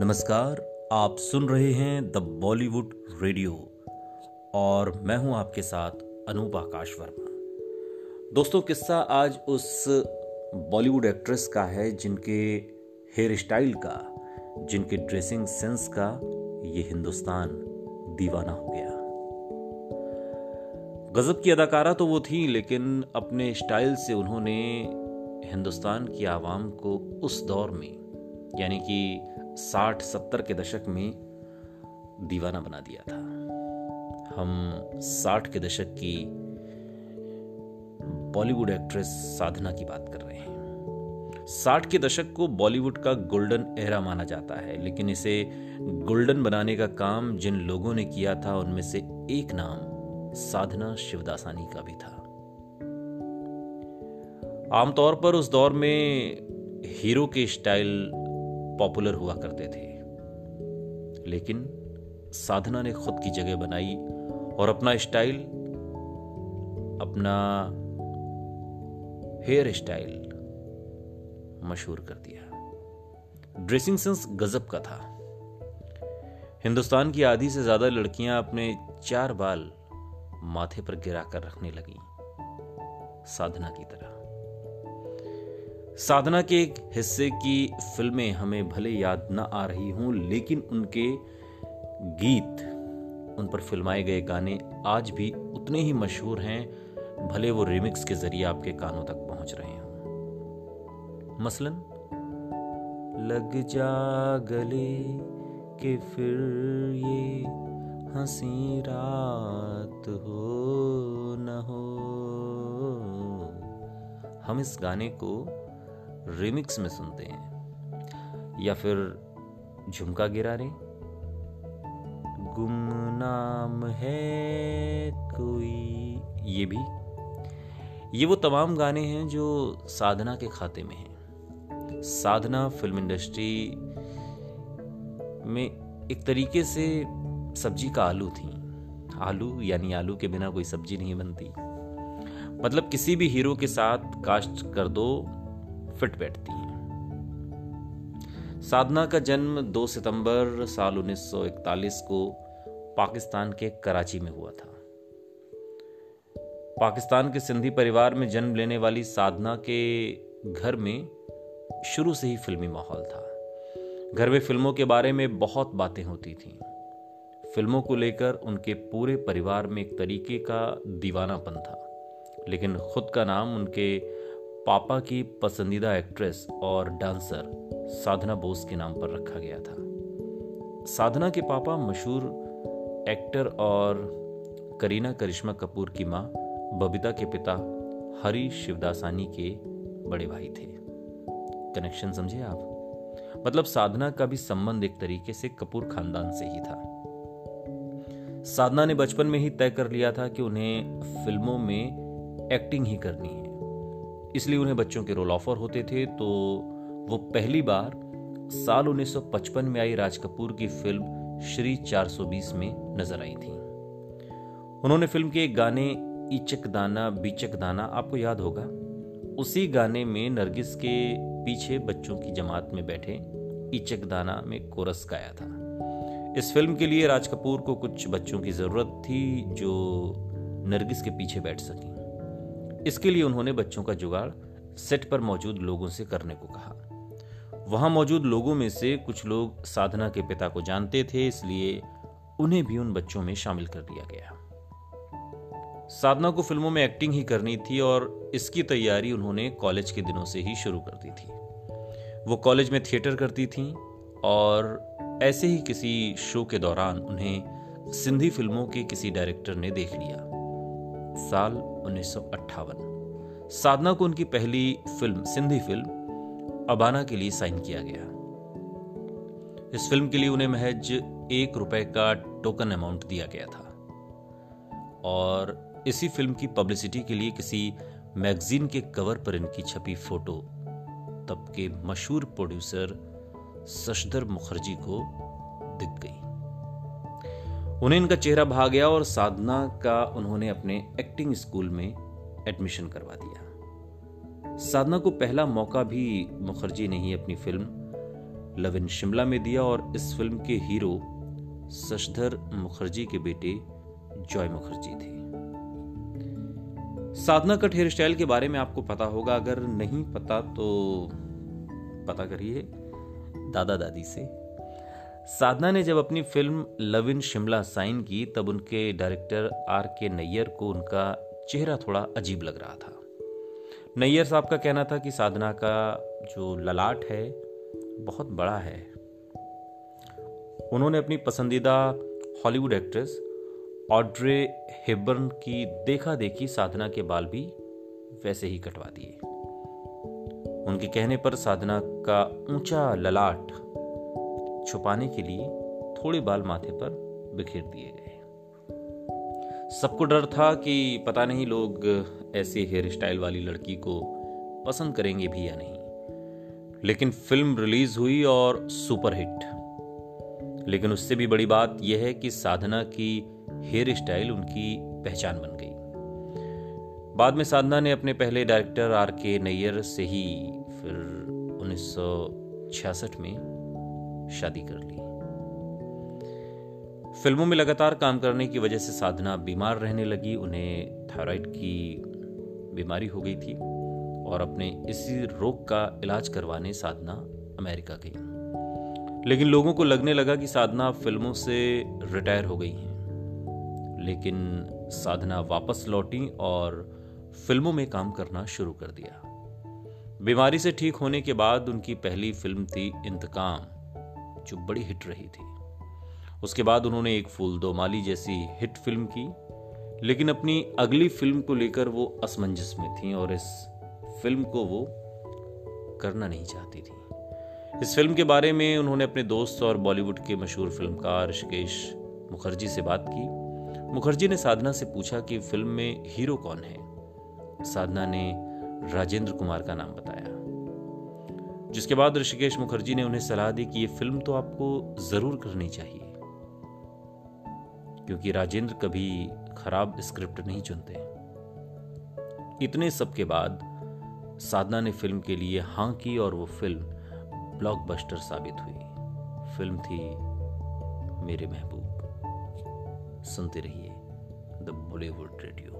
नमस्कार, आप सुन रहे हैं द बॉलीवुड रेडियो और मैं हूँ आपके साथ अनूप आकाश वर्मा। दोस्तों, किस्सा आज उस बॉलीवुड एक्ट्रेस का है जिनके हेयर स्टाइल का, जिनके ड्रेसिंग सेंस का ये हिंदुस्तान दीवाना हो गया। गजब की अदाकारा तो वो थी, लेकिन अपने स्टाइल से उन्होंने हिंदुस्तान की आवाम को उस दौर में, यानी कि साठ सत्तर के दशक में दीवाना बना दिया था। हम साठ के दशक की बॉलीवुड एक्ट्रेस साधना की बात कर रहे हैं। साठ के दशक को बॉलीवुड का गोल्डन एरा माना जाता है, लेकिन इसे गोल्डन बनाने का काम जिन लोगों ने किया था, उनमें से एक नाम साधना शिवदासानी का भी था। आमतौर पर उस दौर में हीरो के स्टाइल पॉपुलर हुआ करते थे। लेकिन साधना ने खुद की जगह बनाई और अपना स्टाइल, अपना हेयर स्टाइल मशहूर कर दिया। ड्रेसिंग सेंस गजब का था। हिंदुस्तान की आधी से ज़्यादा लड़कियाँ अपने चार बाल माथे पर गिरा कर रखने लगी। साधना की तरह। साधना के एक हिस्से की फ़िल्में हमें भले याद न आ रही हूँ, लेकिन उनके गीत, उन पर फिल्माए गए गाने आज भी उतने ही मशहूर हैं, भले वो रिमिक्स के ज़रिए आपके कानों तक पहुँच रहे हों। मसलन? लग जा गले के फिर ये हँसी रात हो न हो। हम इस गाने को रिमिक्स में सुनते हैं। या फिर झुमका गिरा रे गुमनाम है कोई। ये भी। ये वो तमाम गाने हैं जो साधना के खाते में हैं। साधना फ़िल्म इंडस्ट्री में एक तरीके से सब्ज़ी का आलू थी। आलू, यानी आलू के बिना कोई सब्ज़ी नहीं बनती। मतलब किसी भी हीरो के साथ कास्ट कर दो फिट बैठती हैं। साधना का जन्म 2 सितंबर साल 1941 को पाकिस्तान के कराची में हुआ था। पाकिस्तान के सिंधी परिवार में जन्म लेने वाली साधना के घर में शुरू से ही फिल्मी माहौल था। घर में फ़िल्मों के बारे में बहुत बातें होती थीं। फ़िल्मों को लेकर उनके पूरे परिवार में एक तरीके का दीवानापन था, लेकिन खुद का नाम उनके पापा की पसंदीदा एक्ट्रेस और डांसर साधना बोस के नाम पर रखा गया था। साधना के पापा मशहूर एक्टर और करीना करिश्मा कपूर की माँ बबीता के पिता हरी शिवदासानी के बड़े भाई थे। कनेक्शन समझे आप? मतलब साधना का भी संबंध एक तरीके से कपूर खानदान से ही था। साधना ने बचपन में ही तय कर लिया था कि उन्हें फ़िल्मों में एक्टिंग ही करनी है। इसलिए उन्हें बच्चों के रोल ऑफ़र होते थे तो वो पहली बार साल 1955 में आई राज कपूर की फ़िल्म श्री 420 में नज़र आई थी। उन्होंने फ़िल्म के एक गाने इचक दाना, बीचक दाना, आपको याद होगा, उसी गाने में नरगिस के पीछे बच्चों की जमात में बैठे इचक दाना में कोरस गाया था। इस फ़िल्म के लिए राज कपूर को कुछ बच्चों की ज़रूरत थी जो नरगिस के पीछे बैठ सकें। इसके लिए उन्होंने बच्चों का जुगाड़ सेट पर मौजूद लोगों से करने को कहा। वहाँ मौजूद लोगों में से कुछ लोग साधना के पिता को जानते थे, इसलिए उन्हें भी उन बच्चों में शामिल कर दिया गया। साधना को फ़िल्मों में एक्टिंग ही करनी थी और इसकी तैयारी उन्होंने कॉलेज के दिनों से ही शुरू कर दी थी। वो कॉलेज में थिएटर करती थीं और ऐसे ही किसी शो के दौरान उन्हें सिंधी फ़िल्मों के किसी डायरेक्टर ने देख लिया। साल उन्नीस सौ अट्ठावन। साधना को उनकी पहली फ़िल्म, सिंधी फ़िल्म, अबाना के लिए साइन किया गया। इस फ़िल्म के लिए उन्हें महज एक रुपए का टोकन अमाउंट दिया गया था। और इसी फ़िल्म की पब्लिसिटी के लिए किसी मैगजीन के कवर पर इनकी छपी फ़ोटो तब के मशहूर प्रोड्यूसर शशधर मुखर्जी को दिख गई। उन्हें इनका चेहरा भा गया और साधना का उन्होंने अपने एक्टिंग स्कूल में एडमिशन करवा दिया। साधना को पहला मौका भी मुखर्जी ने ही अपनी फ़िल्म लव इन शिमला में दिया और इस फ़िल्म के हीरो शशधर मुखर्जी के बेटे जॉय मुखर्जी थे। साधना कट हेयर स्टाइल के बारे में आपको पता होगा, अगर नहीं पता तो पता करिए दादा दादी से। साधना ने जब अपनी film love in Shimla sign की, तब उनके डायरेक्टर आर के नैयर को उनका चेहरा थोड़ा अजीब लग रहा था। नैयर साहब का कहना था कि साधना का जो ललाट है, बहुत बड़ा है। उन्होंने अपनी पसंदीदा हॉलीवुड एक्ट्रेस ऑड्रे हेबर्न की देखा देखी साधना के बाल भी वैसे ही कटवा दिए। उनके कहने पर साधना का ऊँचा ललाट छुपाने के लिए थोड़े बाल माथे पर बिखेर दिए गए। सबको डर था कि पता नहीं लोग ऐसे हेयर स्टाइल वाली लड़की को पसंद करेंगे भी या नहीं। लेकिन फ़िल्म रिलीज़ हुई और सुपर हिट लेकिन उससे भी बड़ी बात यह है कि साधना की हेयर स्टाइल उनकी पहचान बन गई। बाद में साधना ने अपने पहले डायरेक्टर आर के नैयर से ही, फिर 1966 में शादी कर ली। फ़िल्मों में लगातार काम करने की वजह से साधना बीमार रहने लगी, उन्हें थायराइड की बीमारी हो गई थी और अपने इसी रोग का इलाज करवाने साधना अमेरिका गई। लेकिन लोगों को लगने लगा कि साधना फ़िल्मों से रिटायर हो गई हैं। लेकिन साधना वापस लौटी और फ़िल्मों में काम करना शुरू कर दिया। बीमारी से ठीक होने के बाद उनकी पहली फ़िल्म थी इंतकाम। जो बड़ी हिट रही थी। उसके बाद उन्होंने एक फूल दो माली जैसी हिट फ़िल्म की, लेकिन अपनी अगली फ़िल्म को लेकर वो असमंजस में थी और इस फ़िल्म को वो करना नहीं चाहती थी। इस फ़िल्म के बारे में उन्होंने अपने दोस्त और बॉलीवुड के मशहूर फिल्मकार ऋषिकेश मुखर्जी से बात की। मुखर्जी ने साधना से पूछा कि फ़िल्म में हीरो कौन है? साधना ने राजेंद्र कुमार का नाम बताया। जिसके बाद ऋषिकेश मुखर्जी ने उन्हें सलाह दी कि यह फ़िल्म तो आपको ज़रूर करनी चाहिए। क्योंकि राजेंद्र कभी खराब स्क्रिप्ट नहीं चुनते। इतने सब के बाद साधना ने फ़िल्म के लिए हाँ की और वो फ़िल्म ब्लॉकबस्टर साबित हुई। फ़िल्म थी मेरे महबूब। सुनते रहिए द बॉलीवुड रेडियो